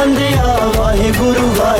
ਬੰਦਿਆ ਵਾਹਿਗੁਰੂ ਵਾਹਿਗੁਰੂ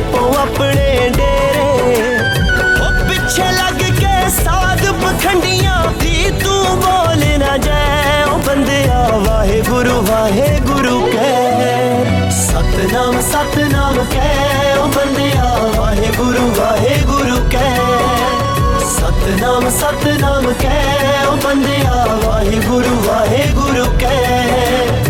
ਬੋਲ ਨਾ ਜਾਏ ਉਹ ਬੰਦਿਆ ਵਾਹਿਗੁਰੂ ਵਾਹਿਗੁਰੂ ਕਹਿ ਸਤਨਾਮ ਸਤਨਾਮ ਕਹਿ ਉਹ ਬੰਦਿਆ ਵਾਹਿਗੁਰੂ ਵਾਹਿਗੁਰੂ ਕਹਿ ਸਤਨਾਮ ਸਤਨਾਮ ਕਹਿ ਓ ਬੰਦਿਆ ਵਾਹਿਗੁਰੂ ਵਾਹਿਗੁਰੂ ਕਹਿ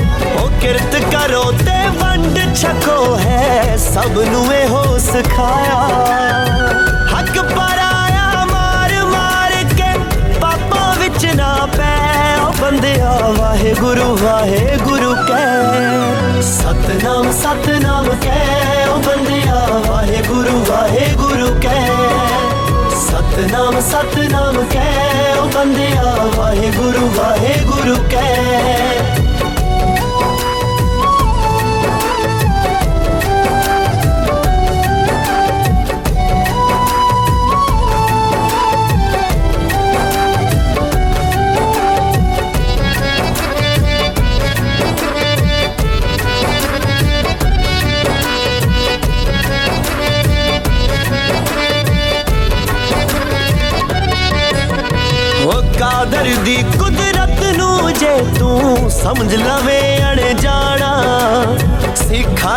ਕਿਰਤ ਕਰੋ ਤੇ ਵੰਡ ਛਕੋ ਹੈ ਸਭ ਨੂੰ ਇਹੋ ਸਿਖਾਇਆ ਹੱਕ ਪਰਾਇਆ ਮਾਰ ਮਾਰ ਕੇ ਪਾਪਾਂ ਵਿੱਚ ਨਾ ਪੈ ਉਹ ਬੰਦਿਆ ਵਾਹਿਗੁਰੂ ਵਾਹਿਗੁਰੂ ਕਹਿ ਸਤਨਾਮ ਸਤਨਾਮ ਕਹਿ ਉਹ ਬੰਦਿਆ ਵਾਹਿਗੁਰੂ ਵਾਹਿਗੁਰੂ ਕਹਿ ਸਤਨਾਮ ਸਤਨਾਮ ਕਹਿ ਓ ਬੰਦਿਆ ਵਾਹਿਗੁਰੂ ਵਾਹਿਗੁਰੂ ਕਹਿ ਉਹ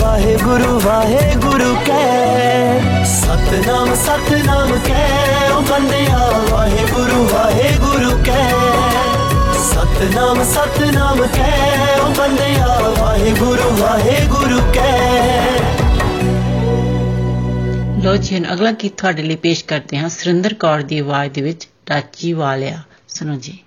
ਵਾਹੇ ਗੁਰੂ ਵਾਹੇ ਗੁਰੂ ਕਹਿ। ਸਤਨਾਮ ਸਤਨਾਮ ਕਹਿ, ਉਹ ਬੰਦਿਆ ਵਾਹੇ ਗੁਰੂ ਵਾਹੇ ਗੁਰੂ ਕਹਿ। ਸਤਨਾਮ ਸਤਨਾਮ ਕਹਿ, ਉਹ ਬੰਦਿਆ ਵਾਹੇ ਗੁਰੂ ਵਾਹੇ ਗੁਰੂ ਕਹਿ। ਲੋ ਜੀ, ਹੁਣ ਅਗਲਾ ਗੀਤ ਤੁਹਾਡੇ ਲਈ ਪੇਸ਼ ਕਰਦੇ ਹਾਂ। ਸੁਰਿੰਦਰ ਕੌਰ ਦੀ ਆਵਾਜ਼ ਦੇ ਵਿੱਚ ਟਾਚੀ ਵਾਲਿਆ। ਸੁਣੋ ਜੀ।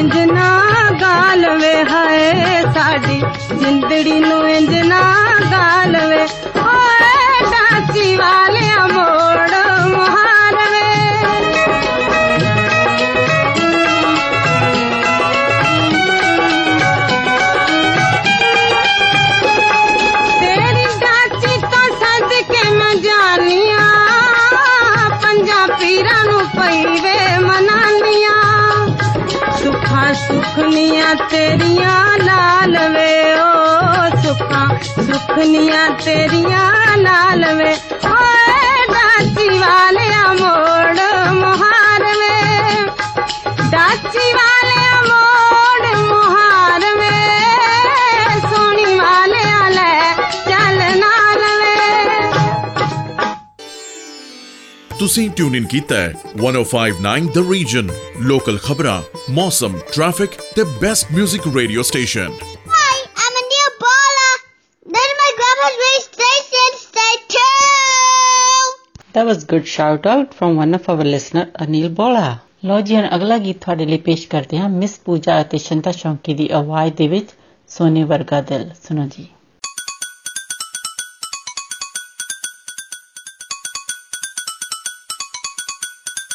इंजना गाल वे हाय साडी जिंदड़ी नु इंजना गाल वे ओए डाची वा ਸੁਖਨੀਆਂ ਤੇਰੀਆਂ ਲਾਲ ਵੇ ਓਏ ਡਾਚੀ ਵਾਲਿਆ ਮੋੜ ਮੁਹਾਰ ਵੇ ਡਾਚੀ ਵਾਲਿਆ ਮੋੜ ਮੁਹਾਰ ਵੇ ਸੋਹਣੀ ਵਾਲਿਆ ਲੈ ਚੱਲ ਨਾਲ ਵੇ ਤੁਸੀਂ ਟਿਊਨ ਇਨ ਕੀਤਾ ਹੈ 1059 ਦ ਰੀਜਨ ਲੋਕਲ ਖਬਰਾਂ ਮੌਸਮ ਟ੍ਰੈਫਿਕ ਤੇ best 뮤직 radio station was good shout out from one of our listener Anil Bola. ਲੋ ਜੀ ਹੁਣ ਅਗਲਾ ਗੀਤ ਤੁਹਾਡੇ ਲਈ ਪੇਸ਼ ਕਰਦੇ ਹਾਂ ਮਿਸ ਪੂਜਾ ਅਤੇ ਸ਼ੰਤਾ ਸ਼ੌਂਕੀ ਦੀ ਆਵਾਜ਼ ਦੇ ਵਿੱਚ ਸੋਨੇ ਵਰਗਾ ਦਿਲ ਸੁਣੋ ਜੀ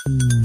ਤੇਰੇ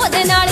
more than I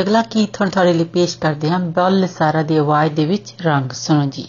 ਜੀ ਅਗਲਾ ਗੀਤ ਹੁਣ ਤੁਹਾਡੇ ਲਈ ਪੇਸ਼ ਕਰਦੇ ਹਾਂ। ਬੱਲ ਸਾਰਾ ਦੀ ਆਵਾਜ਼ ਦੇ ਵਿੱਚ ਰੰਗ, ਸੁਣੋ ਜੀ।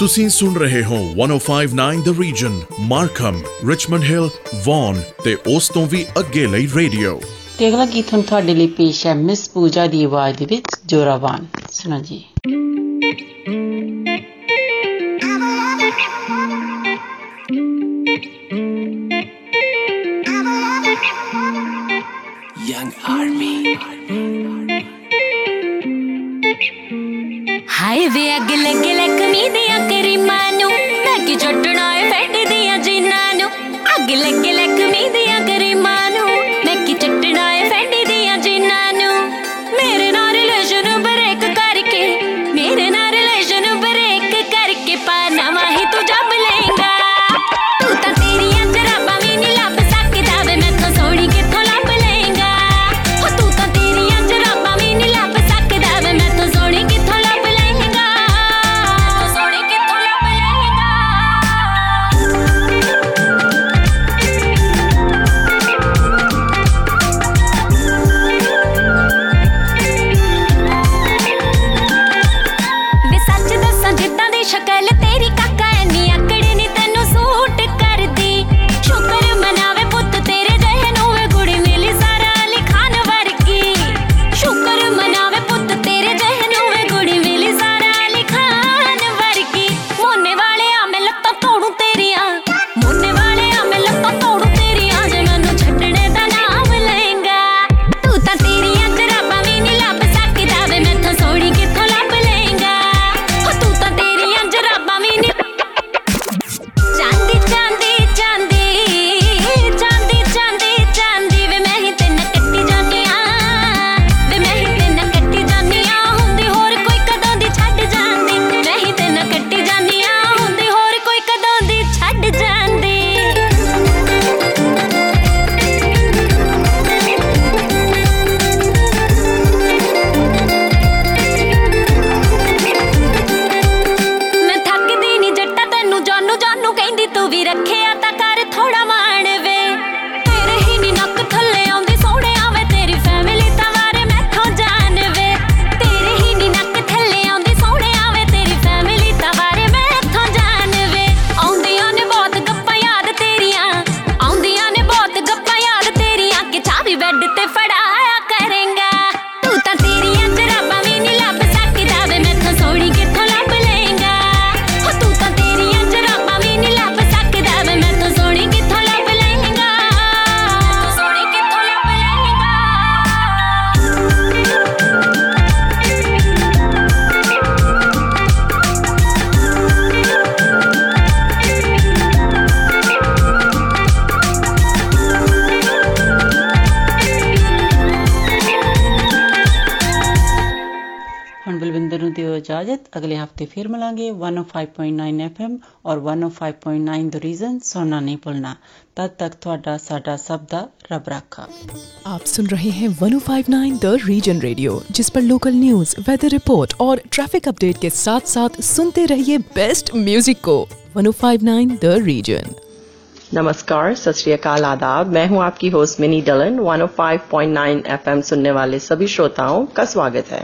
ਤੁਸੀਂ ਸੁਣ ਰਹੇ ਹੋ 1059 the region Markham Richmond Hill Vaughan ਤੇ ਉਸ ਤੋਂ ਵੀ ਅੱਗੇ ਲਈ ਰੇਡੀਓ। ਤੇ ਅਗਲਾ ਗੀਤ ਹੁਣ ਤੁਹਾਡੇ ਲਈ ਪੇਸ਼ ਹੈ, ਮਿਸ ਪੂਜਾ ਦੀ ਆਵਾਜ਼ ਦੇ ਵਿੱਚ ਜੋਰਾਵਾਨ ਸੁਣੋ ਜੀ। 105.9 FM ਔਰ 105.9 ਦ ਰੀਜ਼ਨ ਸੁਣਨਾ ਨਹੀਂ ਭੁੱਲਣਾ ਤਦ ਤੱਕ ਤੁਹਾਡਾ ਸਾਡਾ ਸਭ ਦਾ ਰੱਬ ਰਾਖਾ आप सुन रहे हैं 1059 द रीजन रेडियो जिस पर लोकल न्यूज वेदर रिपोर्ट और ट्रैफिक अपडेट के साथ साथ सुनते रहिए बेस्ट म्यूजिक को 1059 द रीजन नमस्कार सत श्री अकाल आदाब मैं हूं आपकी होस्ट मिनी डलन 105.9 एफएम सुनने वाले सभी श्रोताओं का स्वागत है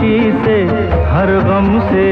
खुशी से हर गम से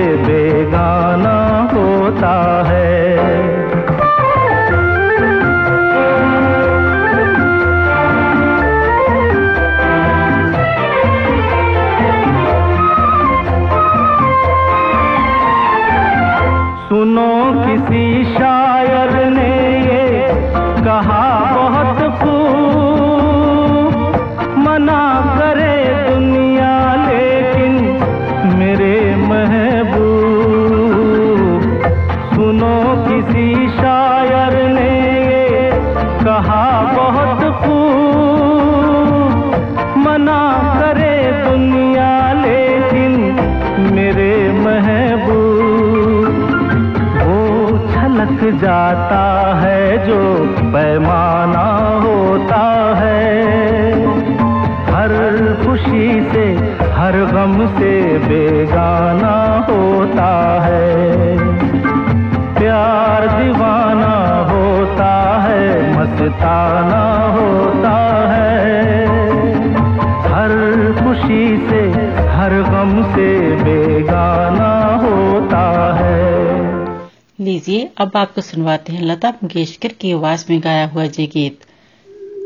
अब आपको सुनवाते हैं लता मंगेशकर की आवाज़ में गाया हुआ जे गीत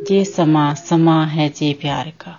जे समा समा है जे प्यार का।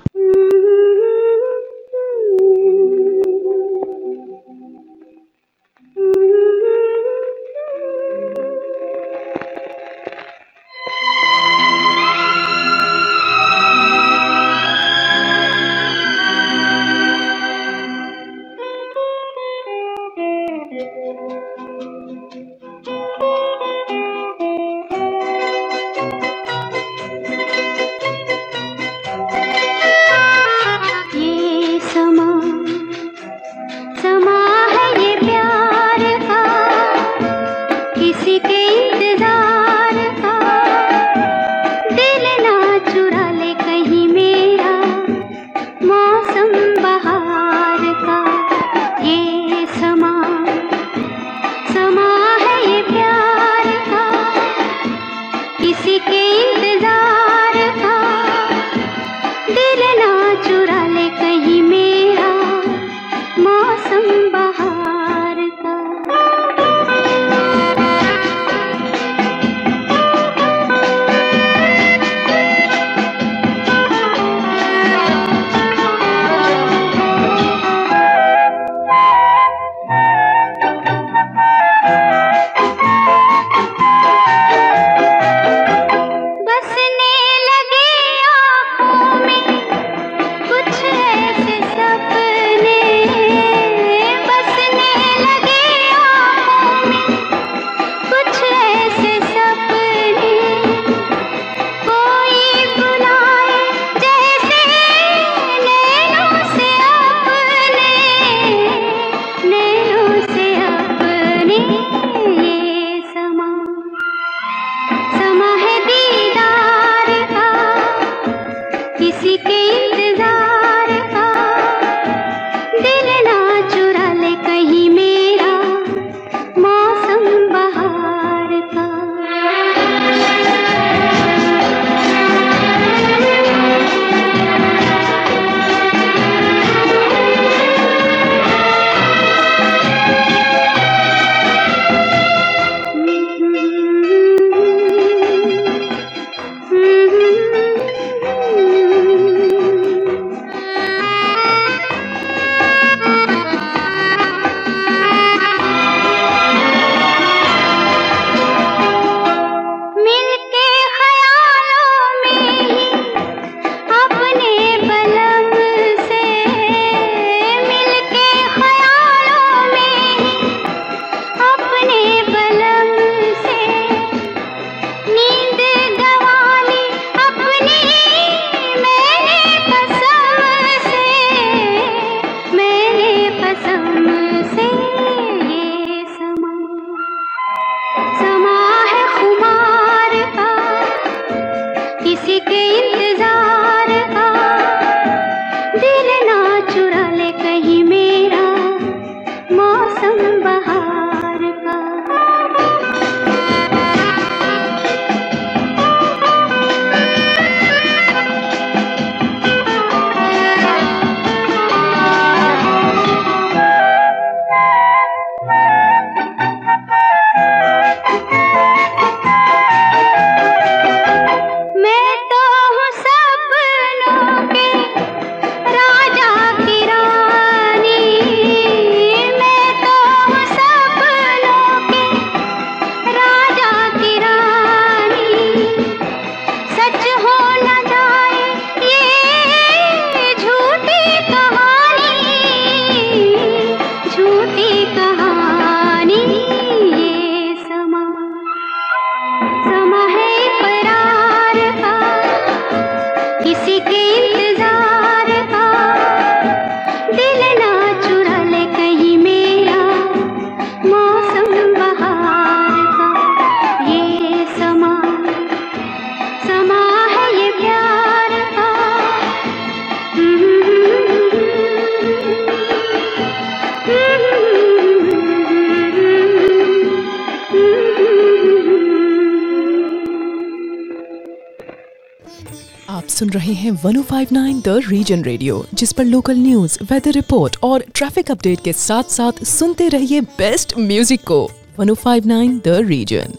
सुन रहे हैं 1059 द रीजन रेडियो जिस पर लोकल न्यूज़ वेदर रिपोर्ट और ट्रैफ़िक अपडेट के साथ साथ सुनते रहिए बेस्ट म्यूज़िक को। 1059 द रीजन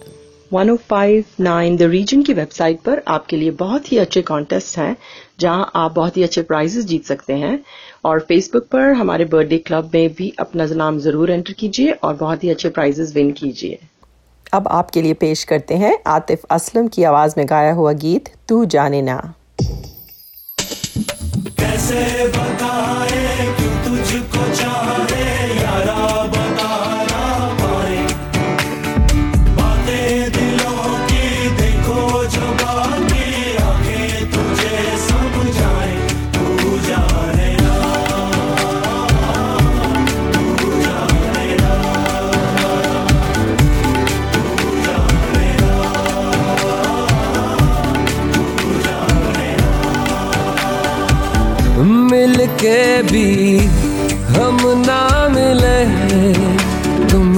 1059 द रीजन की वेबसाइट पर आपके लिए बहुत ही अच्छे कॉन्टेस्ट हैं जहाँ आप बहुत ही अच्छे प्राइजेस जीत सकते हैं। और फेसबुक पर हमारे बर्थडे क्लब में भी अपना नाम ज़रूर एंटर कीजिए और बहुत ही अच्छे प्राइजेस विन कीजिए। अब आपके लिए पेश करते हैं आतिफ असलम की आवाज़ में गाया हुआ गीत तू जाने ना। कैसे बताए कि तुझको चाहे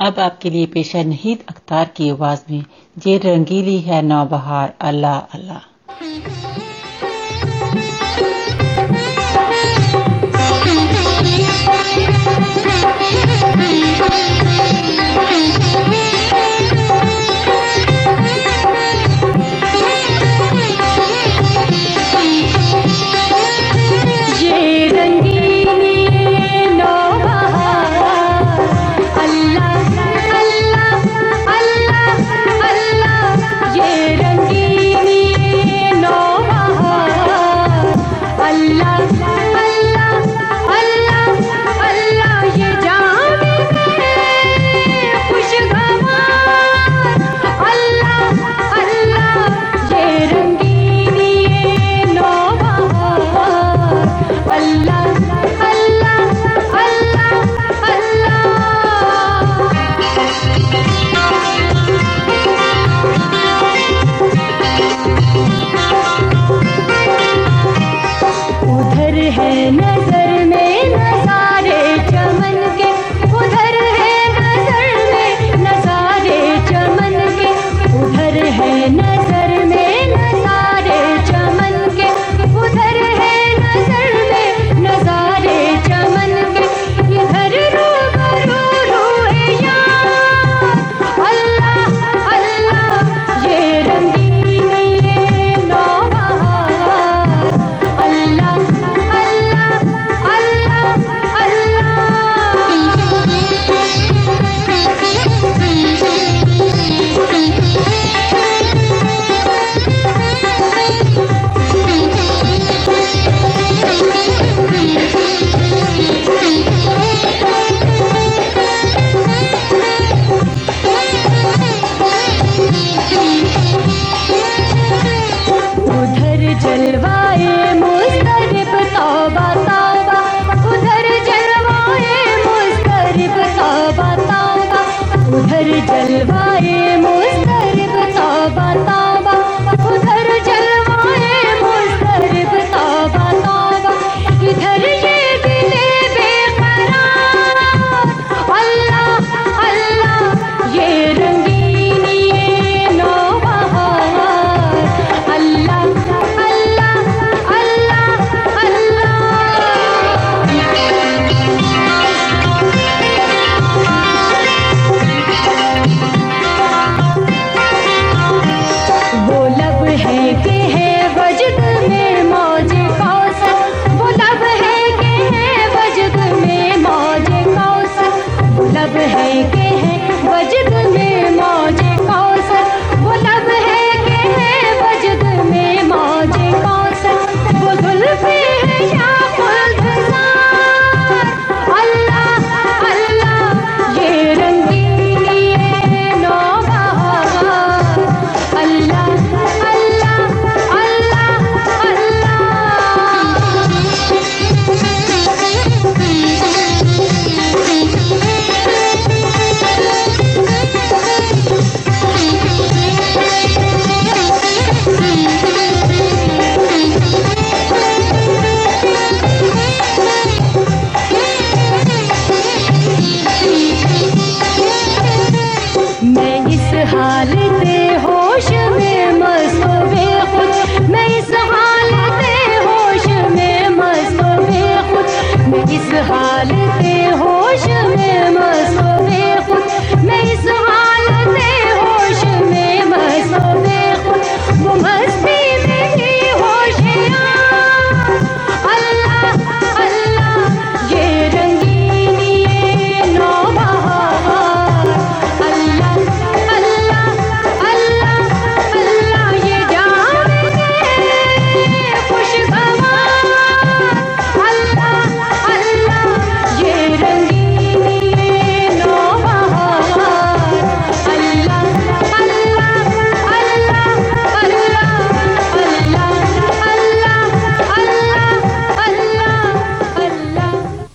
अब आपके लिए पेश है नहीद अख्तार की आवाज़ में, ये रंगीली है नौबहार, अल्लाह अल्लाह।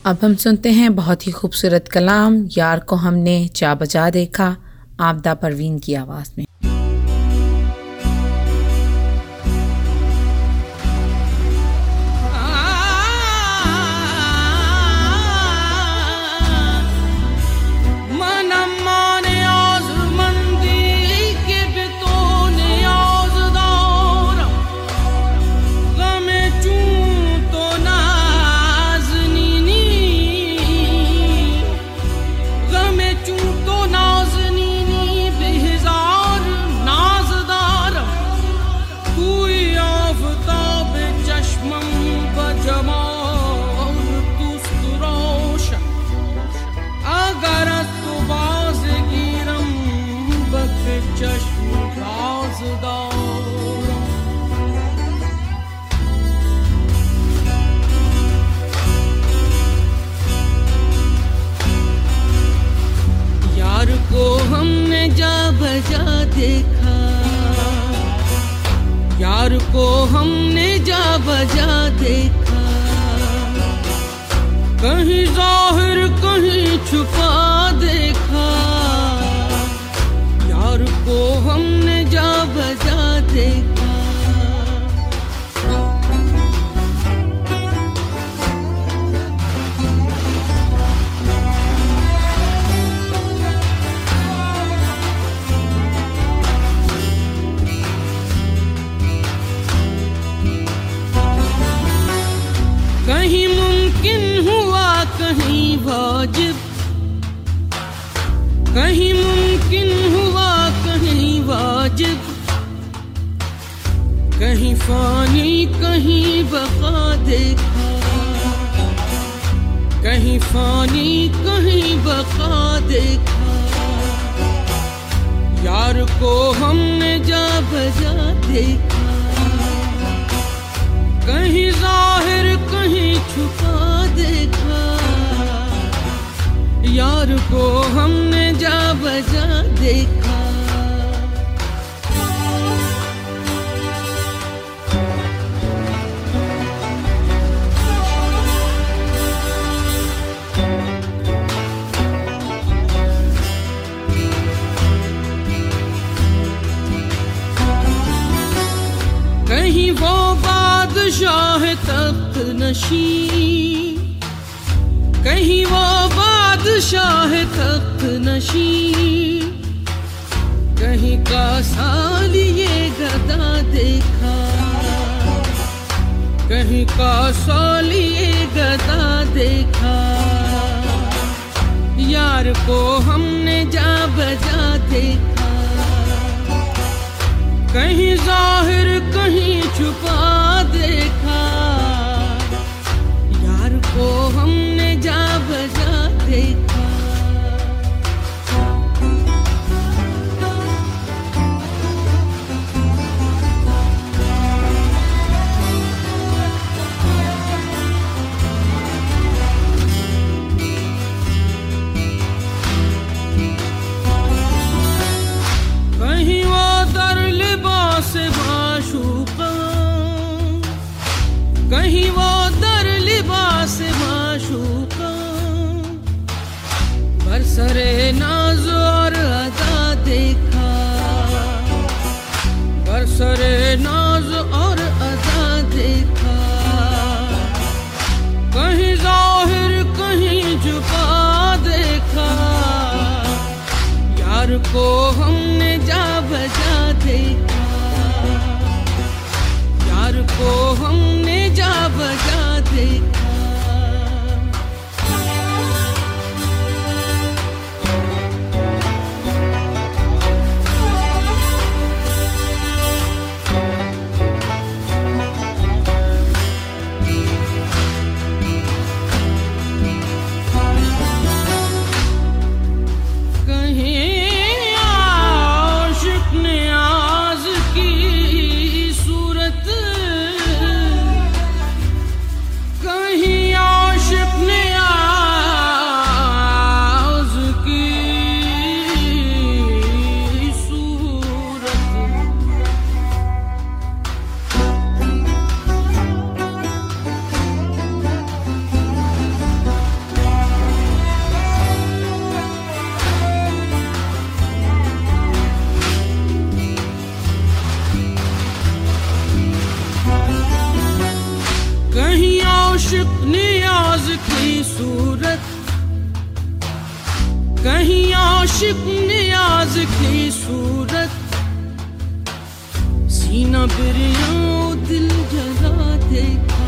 अब हम सुनते हैं बहुत ही खूबसूरत कलाम, यार को हमने चा बजा देखा, आपदा परवीन की आवाज़ में। कहीं वाजिब, कहीं मुमकिन हुआ कहीं वाजिब, कहीं फानी, कहीं बका देखा कहीं फानी, कहीं बका देखा यार को हमने जा बजा देखा, कहीं ज़ाहिर, कहीं छुपा देखा यार को हमने जा बजा देखा। कहीं वो बादशाह तख्त नशी बादशाह तख्त नशी कहीं का साल ये गदा देखा। कहीं का साल ये गदा देखा। यार को हमने जा बजा देखा। कहीं ज़ाहिर कहीं छुपा देखा बरसरे नाज दिल जला देखा।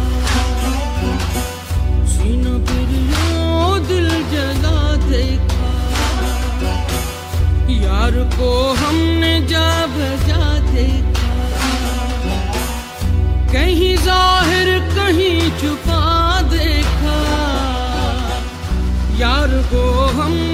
सीना बिरिया दिल जला देखा। यार को हमने जा बजा देखा। कहीं ज़ाहिर, कहीं छुपा देखा। यार को हमने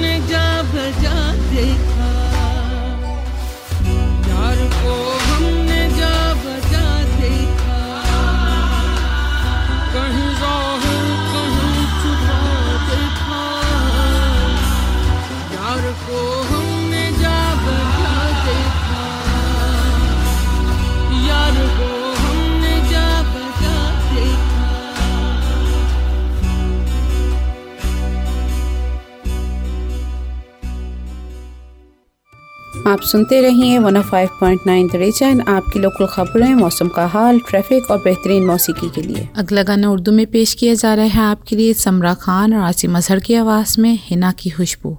आप सुनते रहिए वन ऑफ़ फाइव 105.9 रीजन आपकी लोकल खबरें, मौसम का हाल ट्रैफ़िक और बेहतरीन मौसीकी के लिए। अगला गाना उर्दू में पेश किया जा रहा है आपके लिए, समरा खान और आसिम अजहर की आवाज़ में हिना की खुशबू।